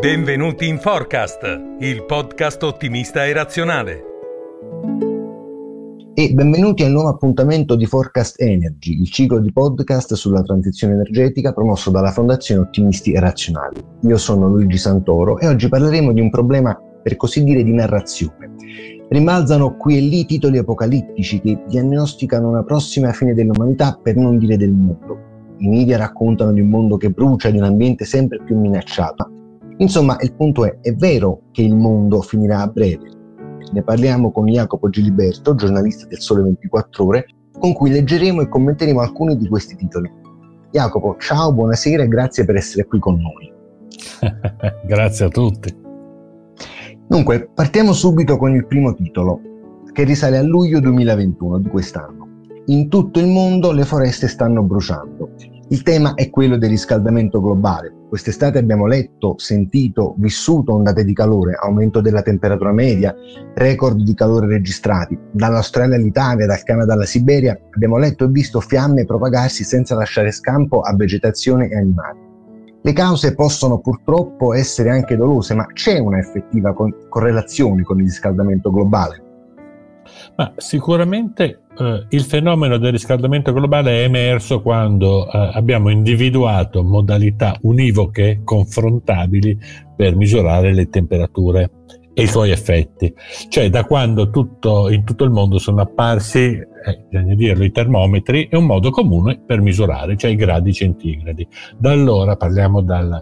Benvenuti in Forecast, il podcast ottimista e razionale. E benvenuti al nuovo appuntamento di Forecast Energy, il ciclo di podcast sulla transizione energetica promosso dalla Fondazione Ottimisti e Razionali. Io sono Luigi Santoro e oggi parleremo di un problema, per così dire, di narrazione. Rimbalzano qui e lì titoli apocalittici che diagnosticano una prossima fine dell'umanità, per non dire del mondo. I media raccontano di un mondo che brucia, di un ambiente sempre più minacciato. Insomma, il punto è, è vero che il mondo finirà a breve, ne parliamo con Jacopo Giliberto, giornalista del Sole 24 Ore, con cui leggeremo e commenteremo alcuni di questi titoli. Jacopo, ciao, buonasera e grazie per essere qui con noi. grazie a tutti. Dunque, partiamo subito con il primo titolo, che risale a luglio 2021 di quest'anno. In tutto il mondo le foreste stanno bruciando. Il tema è quello del riscaldamento globale. Quest'estate abbiamo letto, sentito, vissuto ondate di calore, aumento della temperatura media, record di calore registrati. Dall'Australia all'Italia, dal Canada alla Siberia, abbiamo letto e visto fiamme propagarsi senza lasciare scampo a vegetazione e animali. Le cause possono purtroppo essere anche dolose, ma c'è una effettiva correlazione con il riscaldamento globale? Ma sicuramente eh, il fenomeno del riscaldamento globale è emerso quando eh, abbiamo individuato modalità univoche confrontabili per misurare le temperature e i suoi effetti. Cioè da quando tutto, in tutto il mondo sono apparsi, eh, bisogna dirlo, i termometri è un modo comune per misurare, cioè i gradi centigradi. Da allora, parliamo dalla,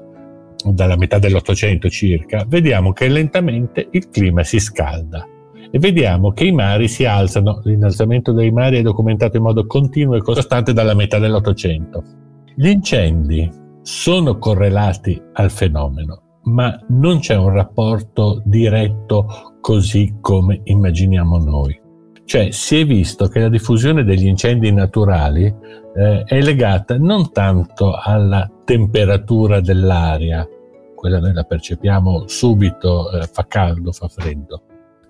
dalla metà dell'Ottocento circa, vediamo che lentamente il clima si scalda e vediamo che i mari si alzano. L'innalzamento dei mari è documentato in modo continuo e costante dalla metà dell'Ottocento. Gli incendi sono correlati al fenomeno, ma non c'è un rapporto diretto così come immaginiamo noi. Cioè si è visto che la diffusione degli incendi naturali eh, è legata non tanto alla temperatura dell'aria, quella noi la percepiamo subito, eh, fa caldo, fa freddo,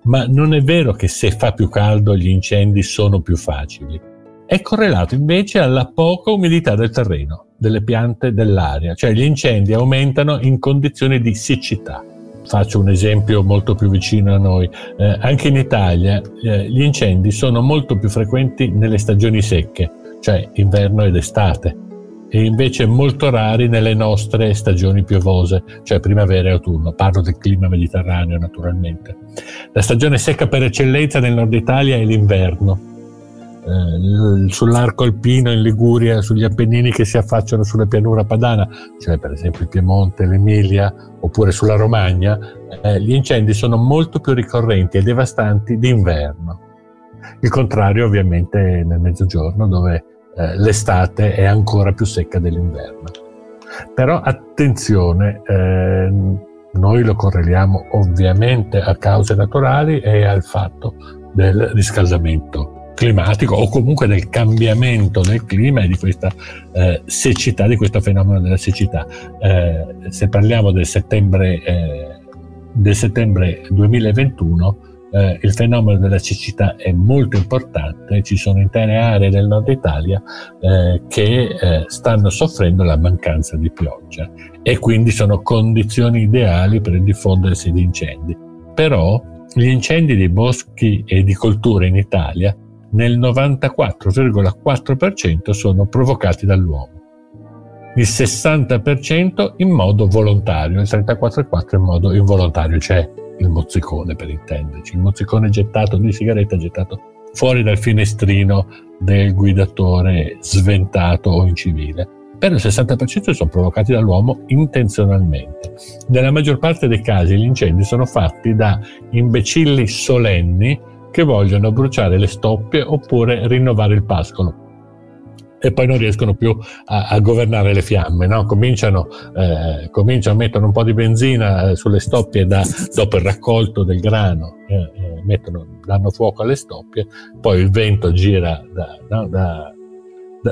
ma non è vero che se fa più caldo gli incendi sono più facili. È correlato invece alla poca umidità del terreno, delle piante, dell'aria, cioè gli incendi aumentano in condizioni di siccità. Faccio un esempio molto più vicino a noi. Eh, anche in Italia eh, gli incendi sono molto più frequenti nelle stagioni secche, cioè inverno ed estate e invece molto rari nelle nostre stagioni piovose, cioè primavera e autunno. Parlo del clima mediterraneo naturalmente. La stagione secca per eccellenza nel nord Italia è l'inverno. Eh, sull'arco alpino in Liguria, sugli Appennini che si affacciano sulla pianura padana, cioè per esempio il Piemonte, l'Emilia oppure sulla Romagna, eh, gli incendi sono molto più ricorrenti e devastanti d'inverno. Il contrario ovviamente nel mezzogiorno dove eh, l'estate è ancora più secca dell'inverno. Però attenzione, eh, noi lo correliamo ovviamente a cause naturali e al fatto del riscaldamento climatico o comunque del cambiamento del clima e di questa eh, siccità, di questo fenomeno della siccità. Eh, se parliamo del settembre, eh, del settembre 2021, eh, il fenomeno della siccità è molto importante, ci sono intere aree del nord Italia eh, che eh, stanno soffrendo la mancanza di pioggia e quindi sono condizioni ideali per il diffondersi di incendi. Però gli incendi di boschi e di colture in Italia nel 94,4% sono provocati dall'uomo il 60% in modo volontario, il 34,4% in modo involontario, cioè il mozzicone per intenderci, il mozzicone gettato di sigaretta gettato fuori dal finestrino del guidatore sventato o incivile. Per il 60% sono provocati dall'uomo intenzionalmente. Nella maggior parte dei casi gli incendi sono fatti da imbecilli solenni che vogliono bruciare le stoppie oppure rinnovare il pascolo e poi non riescono più a, a governare le fiamme, no? cominciano, eh, cominciano, a mettere un po' di benzina eh, sulle stoppie da, dopo il raccolto del grano, eh, eh mettono, danno fuoco alle stoppie, poi il vento gira da, no? da,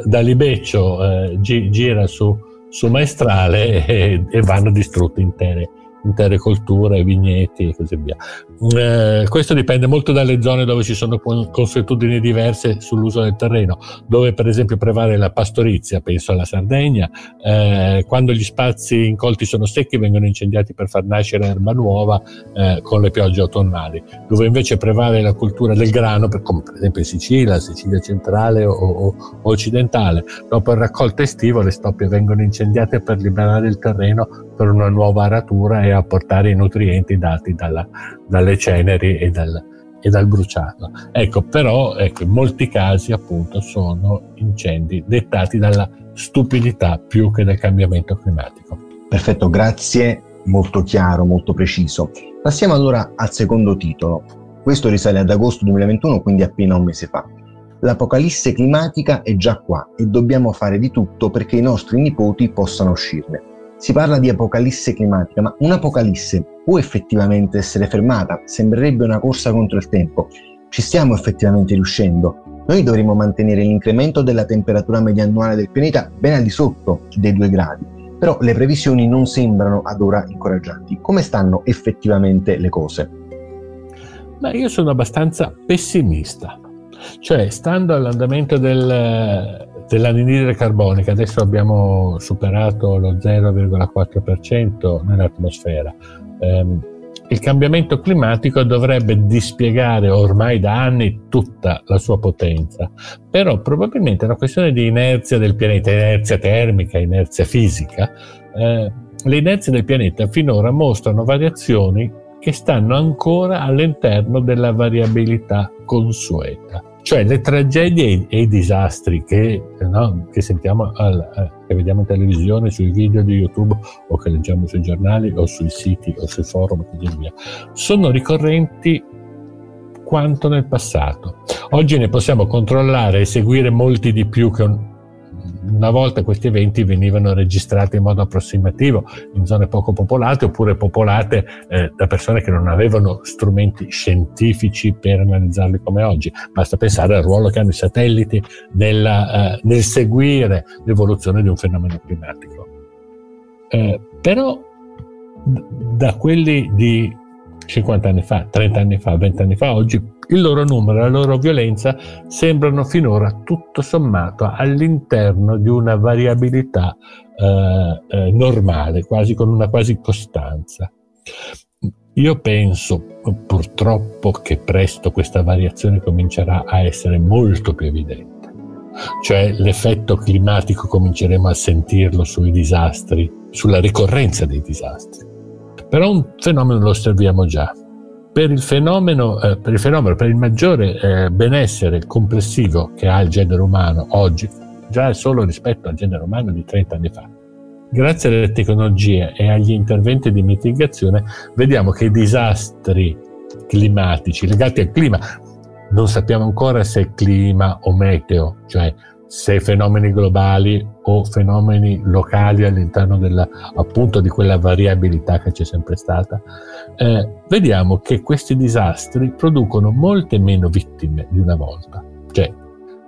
da, Libeccio, eh, gi, gira su, su Maestrale e, e, vanno distrutte intere, intere colture, vigneti e così via. Eh, questo dipende molto dalle zone dove ci sono consuetudini diverse sull'uso del terreno, dove per esempio prevale la pastorizia, penso alla Sardegna, eh, quando gli spazi incolti sono secchi vengono incendiati per far nascere erba nuova eh, con le piogge autunnali, dove invece prevale la cultura del grano, per, come per esempio in Sicilia, Sicilia centrale o, o, occidentale, dopo il raccolto estivo le stoppie vengono incendiate per liberare il terreno per una nuova aratura e apportare i nutrienti dati dalla, dalle ceneri e dal, e dal bruciato. Ecco, però ecco, in molti casi appunto sono incendi dettati dalla stupidità più che dal cambiamento climatico. Perfetto, grazie, molto chiaro, molto preciso. Passiamo allora al secondo titolo. Questo risale ad agosto 2021, quindi appena un mese fa. L'apocalisse climatica è già qua e dobbiamo fare di tutto perché i nostri nipoti possano uscirne. Si parla di apocalisse climatica, ma un'apocalisse può effettivamente essere fermata? Sembrerebbe una corsa contro il tempo. Ci stiamo effettivamente riuscendo? Noi dovremmo mantenere l'incremento della temperatura media annuale del pianeta ben al di sotto dei 2 gradi, però le previsioni non sembrano ad ora incoraggianti. Come stanno effettivamente le cose? Ma io sono abbastanza pessimista. Cioè, stando all'andamento del, dell'anidride carbonica, adesso abbiamo superato lo 0,4% nell'atmosfera. Eh, il cambiamento climatico dovrebbe dispiegare ormai da anni tutta la sua potenza, però probabilmente è una questione di inerzia del pianeta, inerzia termica, inerzia fisica. Eh, le inerzie del pianeta finora mostrano variazioni che stanno ancora all'interno della variabilità consueta. Cioè le tragedie e i disastri che, no, che sentiamo, eh, che vediamo in televisione, sui video di YouTube o che leggiamo sui giornali o sui siti o sui forum e così via, sono ricorrenti quanto nel passato. Oggi ne possiamo controllare e seguire molti di più che un, una volta questi eventi venivano registrati in modo approssimativo in zone poco popolate oppure popolate eh, da persone che non avevano strumenti scientifici per analizzarli come oggi. Basta pensare al ruolo che hanno i satelliti nella, eh, nel seguire l'evoluzione di un fenomeno climatico. Eh, però da quelli di 50 anni fa, 30 anni fa, 20 anni fa, oggi il loro numero la loro violenza sembrano finora tutto sommato all'interno di una variabilità eh, eh, normale, quasi con una quasi costanza. Io penso purtroppo che presto questa variazione comincerà a essere molto più evidente, cioè l'effetto climatico cominceremo a sentirlo sui disastri, sulla ricorrenza dei disastri. Però un fenomeno lo osserviamo già, per il fenomeno, eh, per, il, fenomeno per il maggiore eh, benessere complessivo che ha il genere umano oggi, già solo rispetto al genere umano di 30 anni fa. Grazie alle tecnologie e agli interventi di mitigazione vediamo che i disastri climatici legati al clima, non sappiamo ancora se è clima o meteo, cioè se fenomeni globali o fenomeni locali all'interno della, appunto di quella variabilità che c'è sempre stata, eh, vediamo che questi disastri producono molte meno vittime di una volta. Cioè,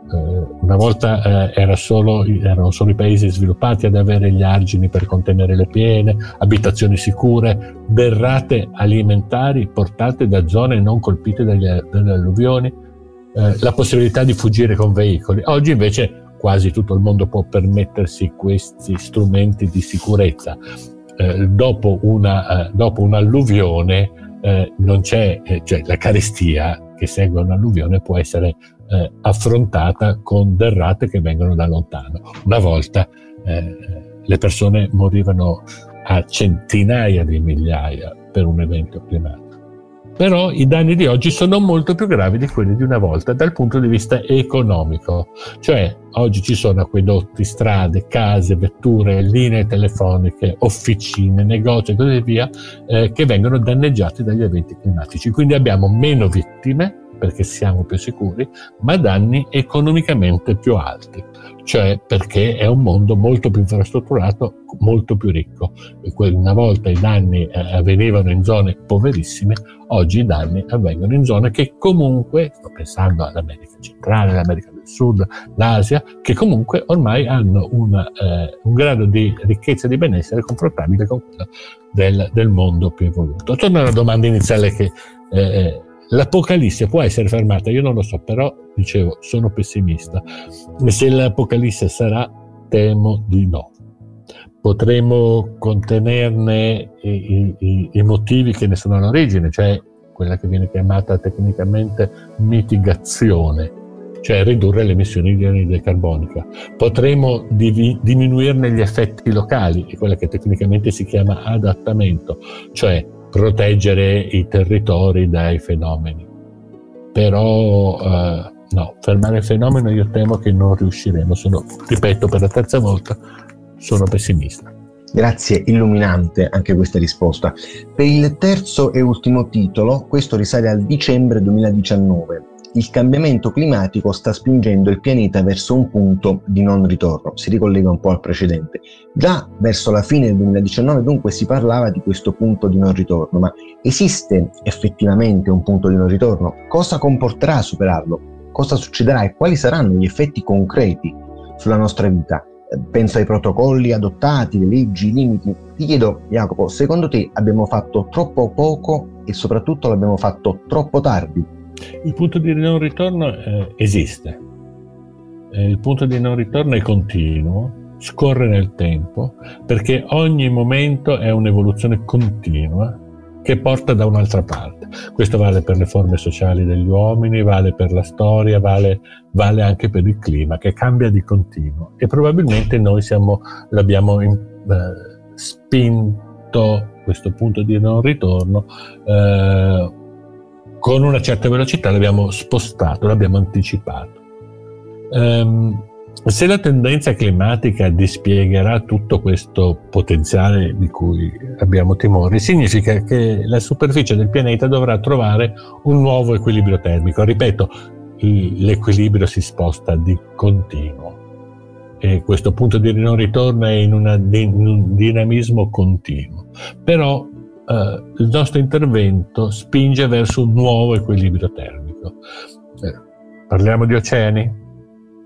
eh, una volta eh, era solo, erano solo i paesi sviluppati ad avere gli argini per contenere le piene, abitazioni sicure, derrate alimentari portate da zone non colpite dagli, dalle alluvioni, eh, la possibilità di fuggire con veicoli. Oggi invece quasi tutto il mondo può permettersi questi strumenti di sicurezza. Eh, dopo, una, eh, dopo, un'alluvione eh, non c'è, eh, cioè la carestia che segue un'alluvione può essere affrontata con derrate che vengono da lontano. Una volta le persone morivano a centinaia di migliaia per un evento climatico. Però i danni di oggi sono molto più gravi di quelli di una volta dal punto di vista economico. Cioè, oggi ci sono acquedotti, strade, case, vetture, linee telefoniche, officine, negozi e così via eh, che vengono danneggiati dagli eventi climatici. Quindi abbiamo meno vittime perché siamo più sicuri, ma danni economicamente più alti. Cioè perché è un mondo molto più infrastrutturato, molto più ricco. Una volta i danni eh, avvenivano in zone poverissime, oggi i danni avvengono in zone che comunque, sto pensando all'America centrale, all'America del Sud, l'Asia, che comunque ormai hanno una, eh, un grado di ricchezza e di benessere confrontabile con quello del, del mondo più evoluto. Torno alla domanda iniziale che eh, L'Apocalisse può essere fermata, io non lo so, però dicevo, sono pessimista. Se l'Apocalisse sarà, temo di no. Potremo contenerne i, i, i motivi che ne sono all'origine, cioè quella che viene chiamata tecnicamente mitigazione, cioè ridurre le emissioni di anidride carbonica. Potremo divi, diminuirne gli effetti locali, quella che tecnicamente si chiama adattamento, cioè proteggere i territori dai fenomeni. Però eh, no, fermare il fenomeno io temo che non riusciremo. Sono, ripeto per la terza volta, sono pessimista. Grazie, illuminante anche questa risposta. Per il terzo e ultimo titolo, questo risale al dicembre 2019 il cambiamento climatico sta spingendo il pianeta verso un punto di non ritorno, si ricollega un po' al precedente. Già verso la fine del 2019 dunque si parlava di questo punto di non ritorno, ma esiste effettivamente un punto di non ritorno? Cosa comporterà superarlo? Cosa succederà e quali saranno gli effetti concreti sulla nostra vita? Penso ai protocolli adottati, le leggi, i limiti. Ti chiedo, Jacopo, secondo te abbiamo fatto troppo poco e soprattutto l'abbiamo fatto troppo tardi il punto di non ritorno eh, esiste. Eh, il punto di non ritorno è continuo, scorre nel tempo, perché ogni momento è un'evoluzione continua che porta da un'altra parte. Questo vale per le forme sociali degli uomini, vale per la storia, vale, vale anche per il clima, che cambia di continuo. E probabilmente noi siamo, l'abbiamo in, eh, spinto questo punto di non ritorno eh, con una certa velocità l'abbiamo spostato, l'abbiamo anticipato. Um, se la tendenza climatica dispiegherà tutto questo potenziale di cui abbiamo timore, significa che la superficie del pianeta dovrà trovare un nuovo equilibrio termico. Ripeto, l'equilibrio si sposta di continuo e questo punto di non ritorno è in, una, in un dinamismo continuo. Però eh, il nostro intervento spinge verso un nuovo equilibrio termico. Eh, parliamo di oceani?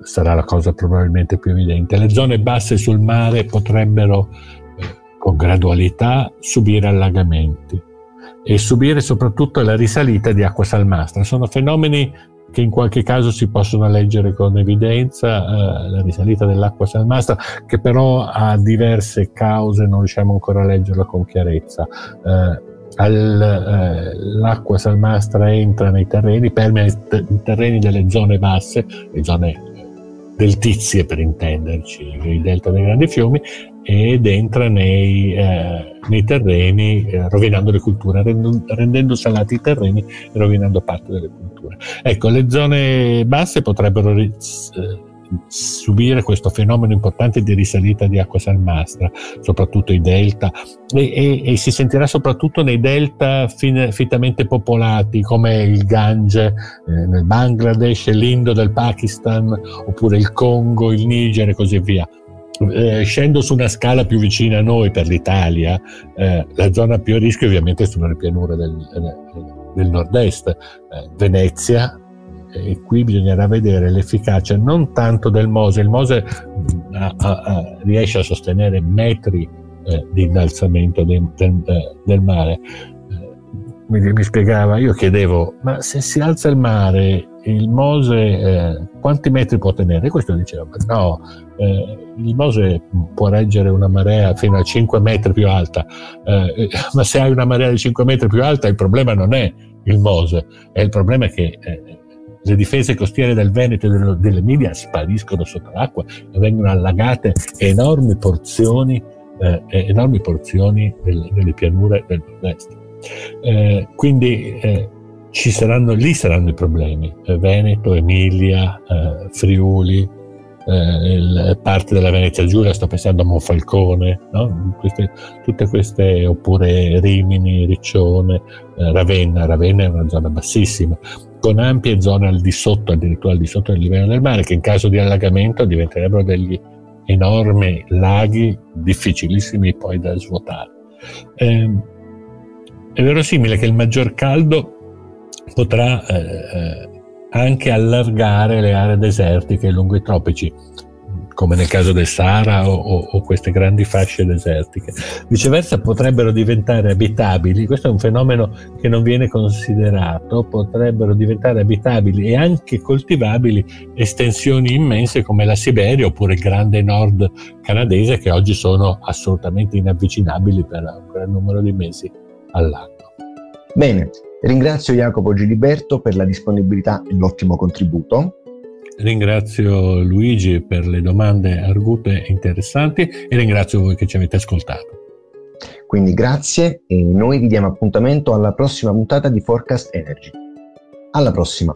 Sarà la cosa probabilmente più evidente. Le zone basse sul mare potrebbero eh, con gradualità subire allagamenti e subire soprattutto la risalita di acqua salmastra. Sono fenomeni che in qualche caso si possono leggere con evidenza, eh, la risalita dell'acqua salmastra, che però ha diverse cause, non riusciamo ancora a leggerla con chiarezza. Eh, al, eh, l'acqua salmastra entra nei terreni, permea i, terreni delle zone basse, le zone deltizie per intenderci, i delta dei grandi fiumi, ed entra nei, eh, nei terreni eh, rovinando le culture, rendendo, rendendo, salati i terreni e rovinando parte delle culture. Ecco, le zone basse potrebbero eh, subire questo fenomeno importante di risalita di acqua salmastra, soprattutto i delta, e, e, e si sentirà soprattutto nei delta fin, fittamente popolati come il Gange eh, nel Bangladesh, l'Indo del Pakistan, oppure il Congo, il Niger e così via. Eh, scendo su una scala più vicina a noi per l'Italia, eh, la zona più a rischio ovviamente sono le pianure del, del nord-est, eh, Venezia, e qui bisognerà vedere l'efficacia non tanto del Mose, il Mose a, a, a, riesce a sostenere metri eh, di innalzamento del, del, eh, del mare. Eh, mi, mi, spiegava, io chiedevo, ma se si alza il mare, il Mose eh, quanti metri può tenere? Questo diceva, no, eh, il Mose può reggere una marea fino a 5 metri più alta, eh, ma se hai una marea di 5 metri più alta il problema non è il Mose, è il problema che le difese costiere del Veneto e dell'Emilia spariscono sotto l'acqua e vengono allagate enormi porzioni, eh, enormi porzioni del, delle pianure del nord-est. Eh, quindi eh, ci saranno, lì saranno i problemi, Veneto, Emilia, Friuli, eh, parte della Venezia Giulia, sto pensando a Monfalcone, no? queste, tutte queste, oppure Rimini, Riccione, eh, Ravenna, Ravenna è una zona bassissima, con ampie zone al di sotto, addirittura al di sotto del livello del mare, che in caso di allagamento diventerebbero degli enormi laghi difficilissimi poi da svuotare. Eh, è verosimile che il maggior caldo potrà eh, eh, anche allargare le aree desertiche lungo i tropici, come nel caso del Sahara o, o, o, queste grandi fasce desertiche. Viceversa potrebbero diventare abitabili, questo è un fenomeno che non viene considerato, potrebbero diventare abitabili e anche coltivabili estensioni immense come la Siberia oppure il grande nord canadese che oggi sono assolutamente inavvicinabili per un gran numero di mesi all'anno. Bene, ringrazio Jacopo Giliberto per la disponibilità e l'ottimo contributo. Ringrazio Luigi per le domande argute e interessanti e ringrazio voi che ci avete ascoltato. Quindi grazie e noi vi diamo appuntamento alla prossima puntata di Forecast Energy. Alla prossima!